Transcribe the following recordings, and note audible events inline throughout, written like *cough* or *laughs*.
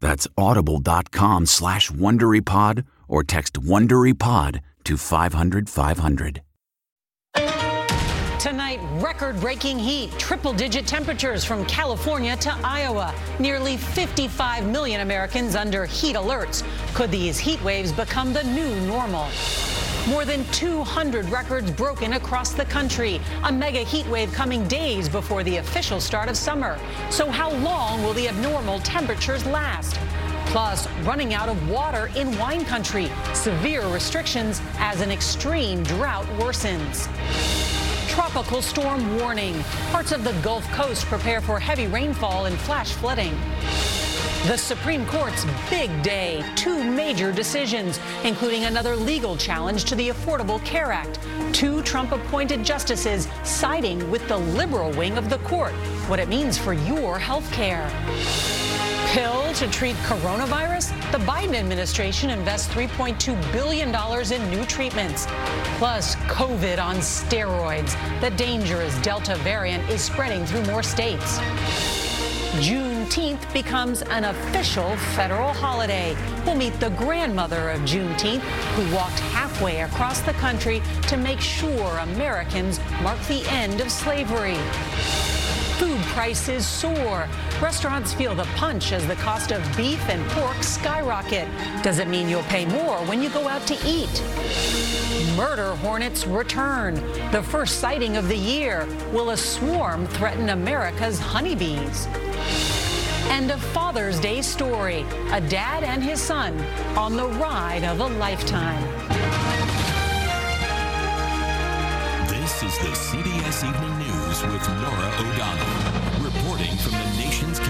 That's audible.com slash WonderyPod or text WonderyPod to 500 500. Tonight, record breaking heat, triple digit temperatures from California to Iowa. Nearly 55 million Americans under heat alerts. Could these heat waves become the new normal? More than 200 records broken across the country. A mega heat wave coming days before the official start of summer. So, how long will the abnormal temperatures last? Plus, running out of water in wine country. Severe restrictions as an extreme drought worsens. Tropical storm warning. Parts of the Gulf Coast prepare for heavy rainfall and flash flooding. The Supreme Court's big day. Two major decisions, including another legal challenge to the Affordable Care Act. Two Trump appointed justices siding with the liberal wing of the court. What it means for your health care. Pill to treat coronavirus? The Biden administration invests $3.2 billion in new treatments. Plus, COVID on steroids. The dangerous Delta variant is spreading through more states. Juneteenth becomes an official federal holiday. We'll meet the grandmother of Juneteenth, who walked halfway across the country to make sure Americans mark the end of slavery. Food prices soar. Restaurants feel the punch as the cost of beef and pork skyrocket. Does it mean you'll pay more when you go out to eat? Murder hornets return. The first sighting of the year. Will a swarm threaten America's honeybees? And a Father's Day story a dad and his son on the ride of a lifetime. This is the CBS Evening News with Norah O'Donnell, reporting from the nation's.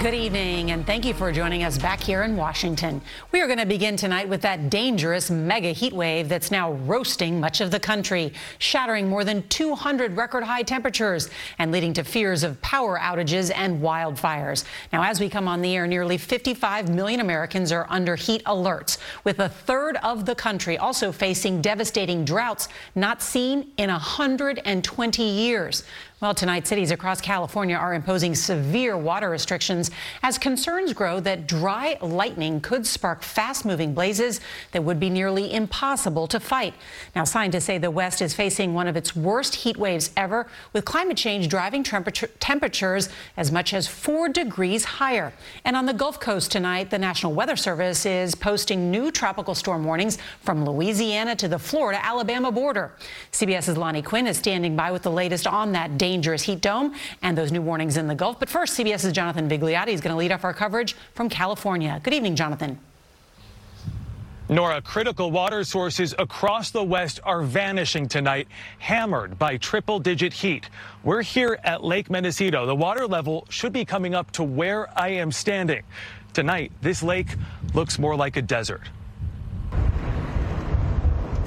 Good evening, and thank you for joining us back here in Washington. We are going to begin tonight with that dangerous mega heat wave that's now roasting much of the country, shattering more than 200 record high temperatures and leading to fears of power outages and wildfires. Now, as we come on the air, nearly 55 million Americans are under heat alerts, with a third of the country also facing devastating droughts not seen in 120 years. Well, tonight, cities across California are imposing severe water restrictions as concerns grow that dry lightning could spark fast moving blazes that would be nearly impossible to fight. Now, scientists say the West is facing one of its worst heat waves ever, with climate change driving temperature temperatures as much as four degrees higher. And on the Gulf Coast tonight, the National Weather Service is posting new tropical storm warnings from Louisiana to the Florida Alabama border. CBS's Lonnie Quinn is standing by with the latest on that dangerous heat dome and those new warnings in the Gulf. But first, CBS's Jonathan Vigliotti is going to lead off our coverage from California. Good evening, Jonathan. Norah, critical water sources across the West are vanishing tonight, hammered by triple digit heat. We're here at Lake Mendocino. The water level should be coming up to where I am standing. Tonight, this lake looks more like a desert.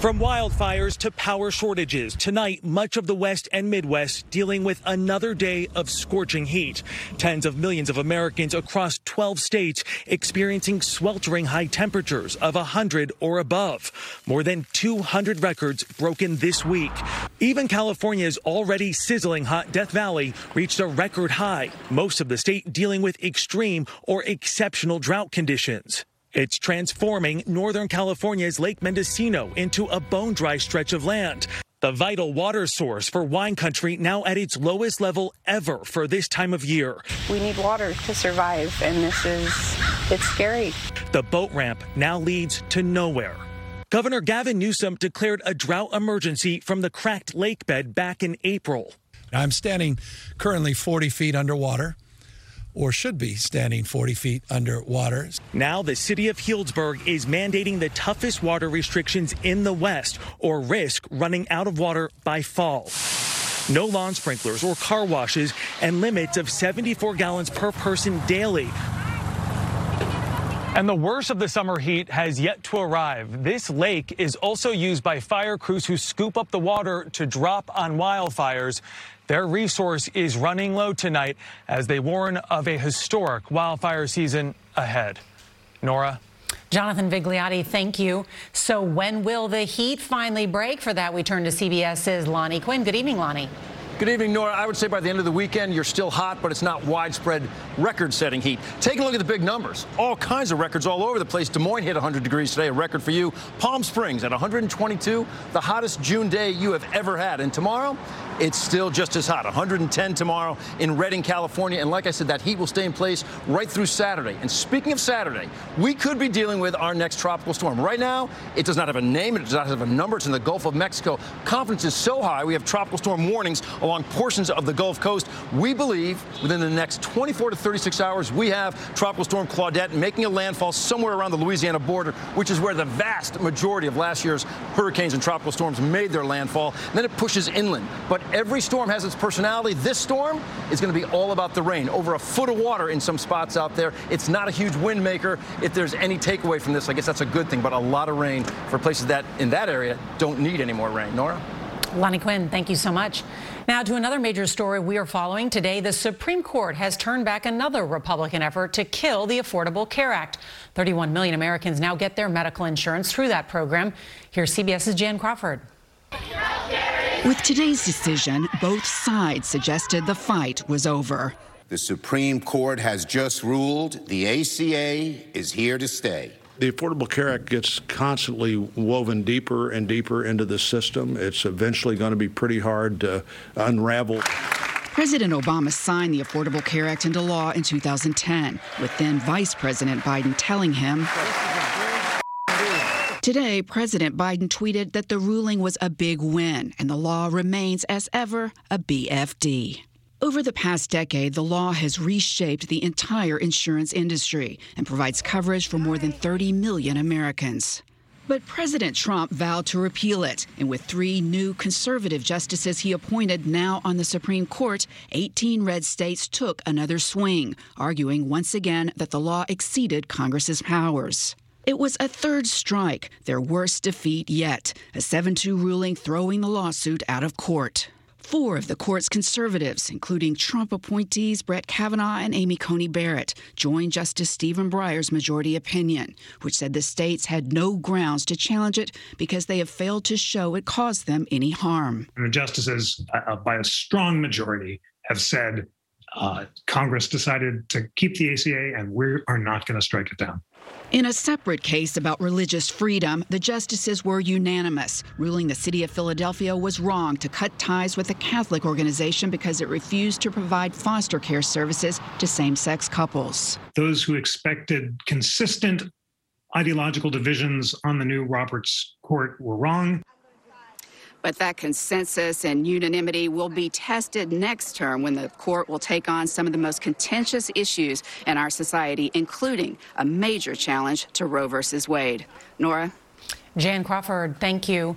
From wildfires to power shortages, tonight much of the West and Midwest dealing with another day of scorching heat. Tens of millions of Americans across 12 states experiencing sweltering high temperatures of 100 or above. More than 200 records broken this week. Even California's already sizzling hot Death Valley reached a record high, most of the state dealing with extreme or exceptional drought conditions. It's transforming Northern California's Lake Mendocino into a bone dry stretch of land. The vital water source for wine country now at its lowest level ever for this time of year. We need water to survive, and this is, it's scary. The boat ramp now leads to nowhere. Governor Gavin Newsom declared a drought emergency from the cracked lake bed back in April. I'm standing currently 40 feet underwater or should be standing 40 feet underwater. Now, the city of Healdsburg is mandating the toughest water restrictions in the West or risk running out of water by fall. No lawn sprinklers or car washes and limits of 74 gallons per person daily. And the worst of the summer heat has yet to arrive. This lake is also used by fire crews who scoop up the water to drop on wildfires. Their resource is running low tonight as they warn of a historic wildfire season ahead. Norah? Jonathan Vigliotti, thank you. So when will the heat finally break? For that, we turn to CBS's Lonnie Quinn. Good evening, Lonnie. Good evening, Norah. I would say by the end of the weekend, you're still hot, but it's not widespread record setting heat. Take a look at the big numbers. All kinds of records all over the place. Des Moines hit 100 degrees today, a record for you. Palm Springs at 122, the hottest June day you have ever had. And tomorrow, it's still just as hot. 110 tomorrow in Redding, California. And like I said, that heat will stay in place right through Saturday. And speaking of Saturday, we could be dealing with our next tropical storm. Right now, it does not have a name, it does not have a number. It's in the Gulf of Mexico. Confidence is so high, we have tropical storm warnings along portions of the Gulf Coast. We believe within the next 24 to 36 hours, we have Tropical Storm Claudette making a landfall somewhere around the Louisiana border, which is where the vast majority of last year's hurricanes and tropical storms made their landfall. And then it pushes inland. But every storm has its personality. This storm is going to be all about the rain. Over a foot of water in some spots out there. It's not a huge wind maker. If there's any takeaway from this, I guess that's a good thing. But a lot of rain for places that in that area don't need any more rain. Norah? Lonnie Quinn, thank you so much. Now to another major story we are following today. The Supreme Court has turned back another Republican effort to kill the Affordable Care Act. 31 million Americans now get their medical insurance through that program. Here's CBS's Jan Crawford. With today's decision, both sides suggested the fight was over. The Supreme Court has just ruled the ACA is here to stay. The Affordable Care Act gets constantly woven deeper and deeper into the system. It's eventually going to be pretty hard to unravel. President Obama signed the Affordable Care Act into law in 2010, with then Vice President Biden telling him. Today, President Biden tweeted that the ruling was a big win and the law remains, as ever, a BFD. Over the past decade, the law has reshaped the entire insurance industry and provides coverage for more than 30 million Americans. But President Trump vowed to repeal it, and with three new conservative justices he appointed now on the Supreme Court, 18 red states took another swing, arguing once again that the law exceeded Congress's powers. It was a third strike, their worst defeat yet, a 7 2 ruling throwing the lawsuit out of court. Four of the court's conservatives, including Trump appointees Brett Kavanaugh and Amy Coney Barrett, joined Justice Stephen Breyer's majority opinion, which said the states had no grounds to challenge it because they have failed to show it caused them any harm. The justices, uh, by a strong majority, have said uh, Congress decided to keep the ACA and we are not going to strike it down. In a separate case about religious freedom, the justices were unanimous, ruling the city of Philadelphia was wrong to cut ties with a Catholic organization because it refused to provide foster care services to same sex couples. Those who expected consistent ideological divisions on the new Roberts Court were wrong. But that consensus and unanimity will be tested next term when the court will take on some of the most contentious issues in our society, including a major challenge to Roe versus Wade. Norah? Jan Crawford, thank you.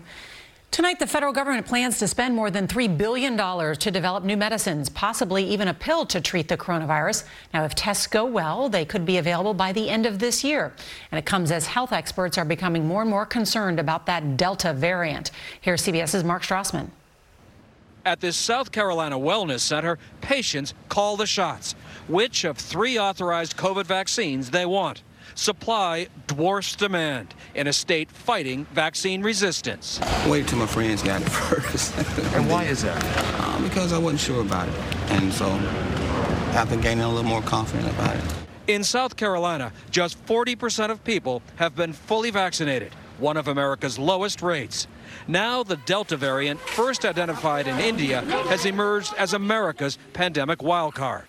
Tonight, the federal government plans to spend more than $3 billion to develop new medicines, possibly even a pill to treat the coronavirus. Now, if tests go well, they could be available by the end of this year. And it comes as health experts are becoming more and more concerned about that Delta variant. Here's CBS's Mark Strassmann. At this South Carolina Wellness Center, patients call the shots. Which of three authorized COVID vaccines they want? Supply dwarfs demand in a state fighting vaccine resistance. Wait till my friends got it *laughs* first. and why is that? Uh, because I wasn't sure about it. And so after gaining a little more confident about it. In South Carolina, just 40% of people have been fully vaccinated, one of America's lowest rates. Now, the Delta variant, first identified in India, has emerged as America's pandemic wildcard.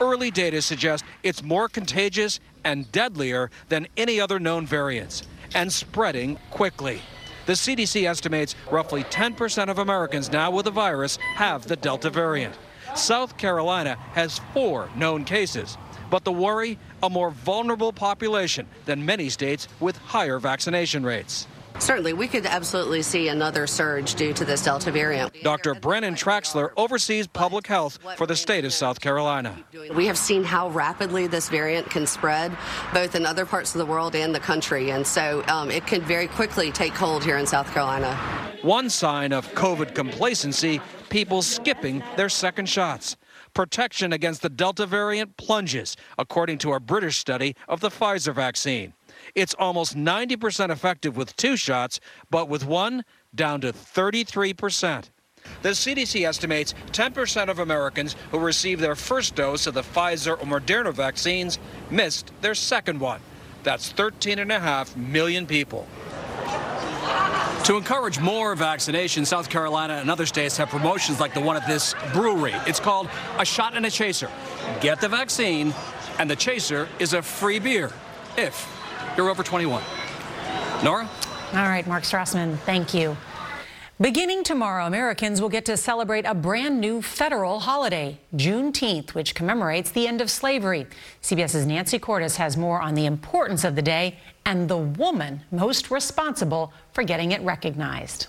Early data suggest it's more contagious and deadlier than any other known variants, and spreading quickly. The CDC estimates roughly 10% of Americans now with the virus have the Delta variant. South Carolina has four known cases, but the worry a more vulnerable population than many states with higher vaccination rates. Certainly, we could absolutely see another surge due to this Delta variant. Dr. Brannon Traxler oversees public health for the state of South Carolina. We have seen how rapidly this variant can spread, both in other parts of the world and the country, and so um, it can very quickly take hold here in South Carolina. One sign of COVID complacency people skipping their second shots. Protection against the Delta variant plunges, according to a British study of the Pfizer vaccine. It's almost 90% effective with two shots, but with one, down to 33%. The CDC estimates 10% of Americans who received their first dose of the Pfizer or Moderna vaccines missed their second one. That's 13.5 million people. To encourage more vaccination, South Carolina and other states have promotions like the one at this brewery. It's called A Shot and a Chaser. Get the vaccine, and the chaser is a free beer, if you're over 21. Norah? All right, Mark Strassmann, thank you. Beginning tomorrow, Americans will get to celebrate a brand new federal holiday, Juneteenth, which commemorates the end of slavery. CBS's Nancy Cordes has more on the importance of the day and the woman most responsible for getting it recognized.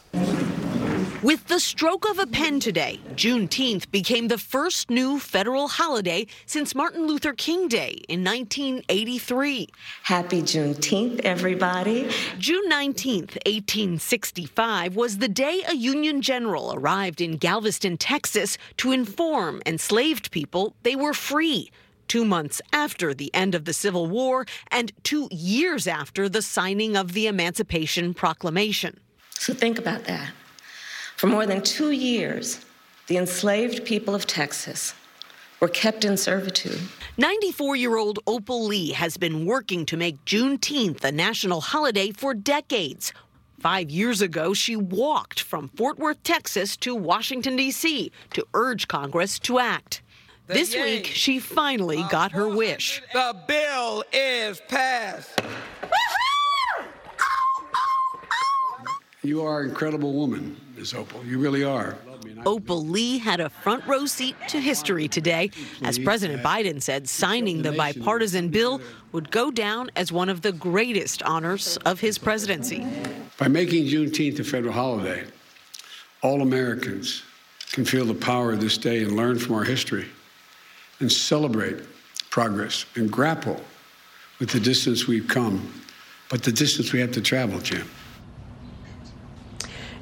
With the stroke of a pen today, Juneteenth became the first new federal holiday since Martin Luther King Day in 1983. Happy Juneteenth, everybody. June 19th, 1865, was the day a Union general arrived in Galveston, Texas to inform enslaved people they were free. Two months after the end of the Civil War and two years after the signing of the Emancipation Proclamation. So think about that. For more than two years, the enslaved people of Texas were kept in servitude. 94 year old Opal Lee has been working to make Juneteenth a national holiday for decades. Five years ago, she walked from Fort Worth, Texas to Washington, D.C. to urge Congress to act. The this yay. week, she finally got her wish. The bill is passed. You are an incredible woman, Ms. Opal. You really are. Opal Lee had a front row seat to history today, as President uh, Biden said signing the bipartisan bill would go down as one of the greatest honors of his presidency. By making Juneteenth a federal holiday, all Americans can feel the power of this day and learn from our history and celebrate progress and grapple with the distance we've come, but the distance we have to travel, Jim.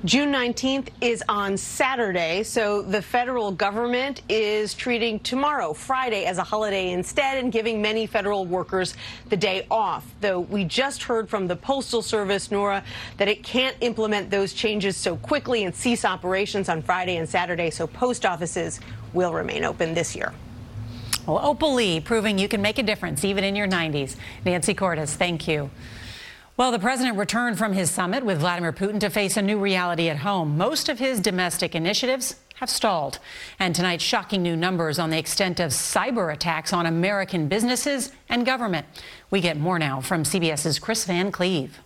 June 19th is on Saturday, so the federal government is treating tomorrow, Friday, as a holiday instead and giving many federal workers the day off. Though we just heard from the Postal Service, Norah, that it can't implement those changes so quickly and cease operations on Friday and Saturday, so post offices will remain open this year. Well, Opal Lee proving you can make a difference even in your 90s. Nancy Cordes, thank you. Well, the president returned from his summit with Vladimir Putin to face a new reality at home. Most of his domestic initiatives have stalled. And tonight's shocking new numbers on the extent of cyber attacks on American businesses and government. We get more now from CBS's Chris Van Cleave.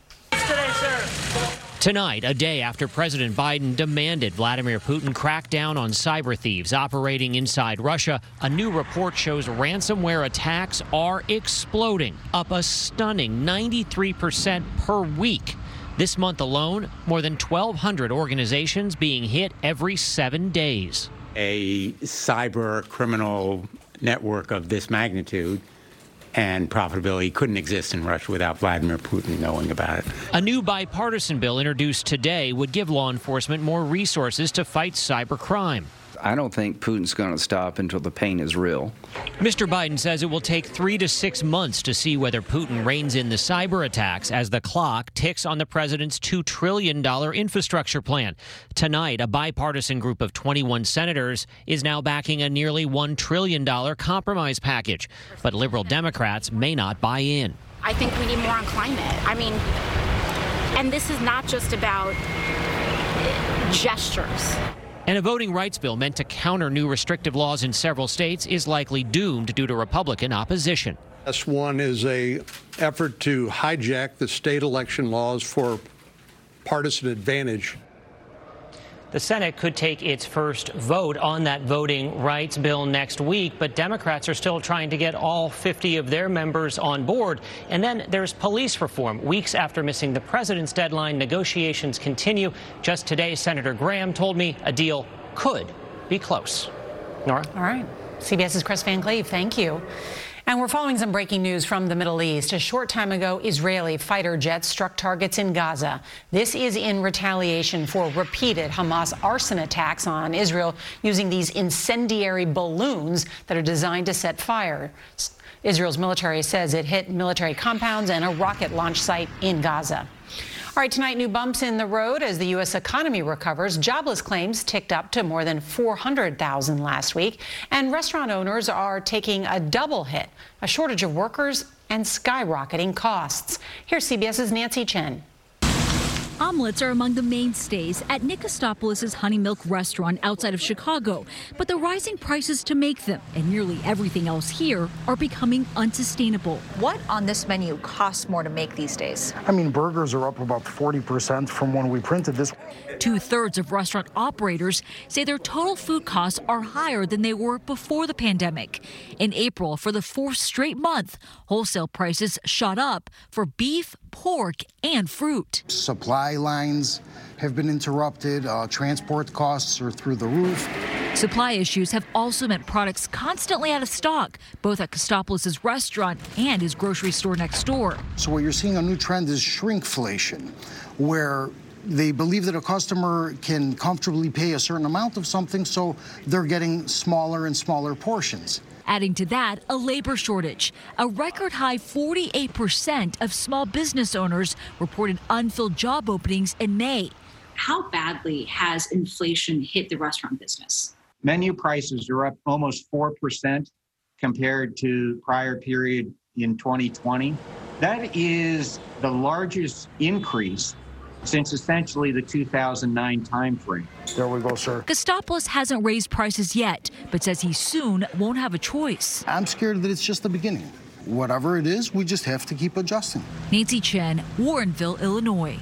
Tonight, a day after President Biden demanded Vladimir Putin crack down on cyber thieves operating inside Russia, a new report shows ransomware attacks are exploding, up a stunning 93% per week. This month alone, more than 1,200 organizations being hit every seven days. A cyber criminal network of this magnitude and profitability couldn't exist in Russia without Vladimir Putin knowing about it. A new bipartisan bill introduced today would give law enforcement more resources to fight cybercrime. I don't think Putin's going to stop until the pain is real. Mr. Biden says it will take three to six months to see whether Putin reins in the cyber attacks as the clock ticks on the president's $2 trillion infrastructure plan. Tonight, a bipartisan group of 21 senators is now backing a nearly $1 trillion compromise package. But liberal Democrats may not buy in. I think we need more on climate. I mean, and this is not just about gestures. And a voting rights bill meant to counter new restrictive laws in several states is likely doomed due to Republican opposition. S1 is a effort to hijack the state election laws for partisan advantage. The Senate could take its first vote on that voting rights bill next week, but Democrats are still trying to get all 50 of their members on board. And then there's police reform. Weeks after missing the president's deadline, negotiations continue. Just today, Senator Graham told me a deal could be close. Norah? All right. CBS's Chris Van Cleave, thank you. And we're following some breaking news from the Middle East. A short time ago, Israeli fighter jets struck targets in Gaza. This is in retaliation for repeated Hamas arson attacks on Israel using these incendiary balloons that are designed to set fire. Israel's military says it hit military compounds and a rocket launch site in Gaza. All right, tonight, new bumps in the road as the U.S. economy recovers. Jobless claims ticked up to more than 400,000 last week, and restaurant owners are taking a double hit a shortage of workers and skyrocketing costs. Here's CBS's Nancy Chen. Omelets are among the mainstays at Nick Honey Milk restaurant outside of Chicago, but the rising prices to make them and nearly everything else here are becoming unsustainable. What on this menu costs more to make these days? I mean, burgers are up about 40% from when we printed this. Two thirds of restaurant operators say their total food costs are higher than they were before the pandemic. In April, for the fourth straight month, wholesale prices shot up for beef, pork, and fruit. Supply lines have been interrupted, uh, transport costs are through the roof. Supply issues have also meant products constantly out of stock, both at Kostopoulos' restaurant and his grocery store next door. So, what you're seeing a new trend is shrinkflation, where they believe that a customer can comfortably pay a certain amount of something, so they're getting smaller and smaller portions. Adding to that, a labor shortage. A record high 48% of small business owners reported unfilled job openings in May. How badly has inflation hit the restaurant business? Menu prices are up almost 4% compared to prior period in 2020. That is the largest increase since essentially the 2009 timeframe. There we go, sir. Kostopoulos hasn't raised prices yet, but says he soon won't have a choice. I'm scared that it's just the beginning. Whatever it is, we just have to keep adjusting. Nancy Chen, Warrenville, Illinois.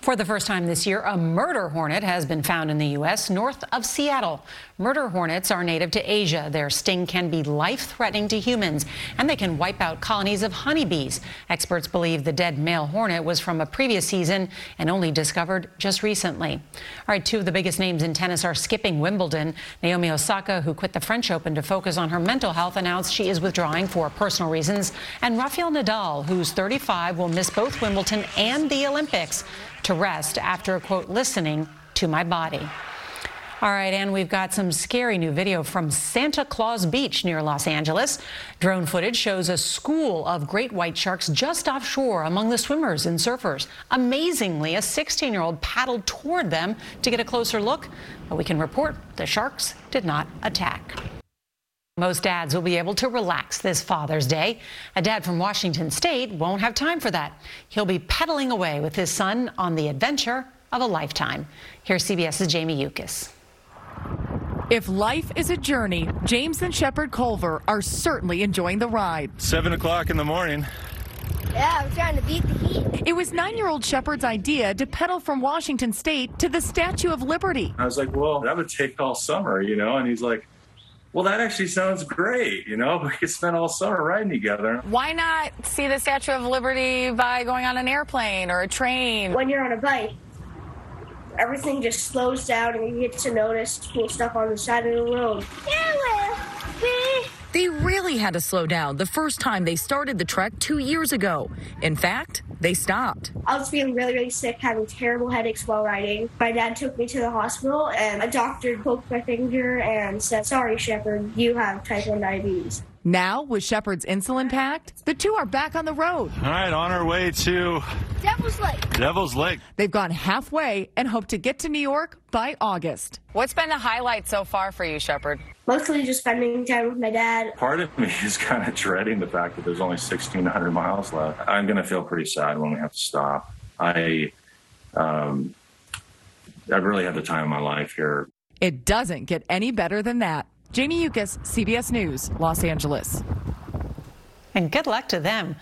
For the first time this year, a murder hornet has been found in the U.S. north of Seattle. Murder hornets are native to Asia. Their sting can be life-threatening to humans, and they can wipe out colonies of honeybees. Experts believe the dead male hornet was from a previous season and only discovered just recently. All right, two of the biggest names in tennis are skipping Wimbledon. Naomi Osaka, who quit the French Open to focus on her mental health, announced she is withdrawing for personal reasons. And Rafael Nadal, who's 35, will miss both Wimbledon and the Olympics to rest after, quote, listening to my body. All right, and we've got some scary new video from Santa Claus Beach near Los Angeles. Drone footage shows a school of great white sharks just offshore among the swimmers and surfers. Amazingly, a 16 year old paddled toward them to get a closer look, but we can report the sharks did not attack. Most dads will be able to relax this Father's Day. A dad from Washington State won't have time for that. He'll be pedaling away with his son on the adventure of a lifetime. Here's CBS's Jamie Yuccas. If life is a journey, James and Shepard Culver are certainly enjoying the ride. Seven o'clock in the morning. Yeah, I'm trying to beat the heat. It was nine year old Shepard's idea to pedal from Washington State to the Statue of Liberty. I was like, well, that would take all summer, you know? And he's like, well, that actually sounds great. You know, *laughs* we could spend all summer riding together. Why not see the Statue of Liberty by going on an airplane or a train? When you're on a bike, everything just slows down and you get to notice cool stuff on the side of the road. They really had to slow down the first time they started the trek two years ago. In fact, they stopped. I was feeling really, really sick, having terrible headaches while riding. My dad took me to the hospital, and a doctor poked my finger and said, Sorry, Shepard, you have type 1 diabetes. Now, with Shepard's insulin packed, the two are back on the road. All right, on our way to Devil's Lake. Devil's Lake. They've gone halfway and hope to get to New York by August. What's been the highlight so far for you, Shepard? Mostly just spending time with my dad. Part of me *laughs* is kind of dreading the fact that there's only 1,600 miles left. I'm going to feel pretty sad when we have to stop. I, um, I've really had the time of my life here. It doesn't get any better than that. Jamie Yuccas, CBS News, Los Angeles. And good luck to them.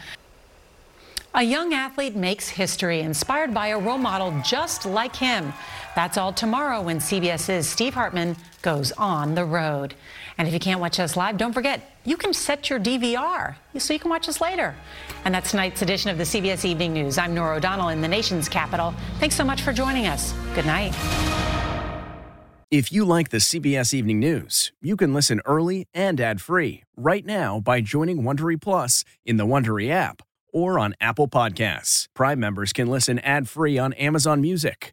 A young athlete makes history inspired by a role model just like him. That's all tomorrow when CBS's Steve Hartman goes on the road. And if you can't watch us live, don't forget, you can set your DVR so you can watch us later. And that's tonight's edition of the CBS Evening News. I'm Norah O'Donnell in the nation's capital. Thanks so much for joining us. Good night. If you like the CBS Evening News, you can listen early and ad-free right now by joining Wondery Plus in the Wondery app or on Apple Podcasts. Prime members can listen ad-free on Amazon Music.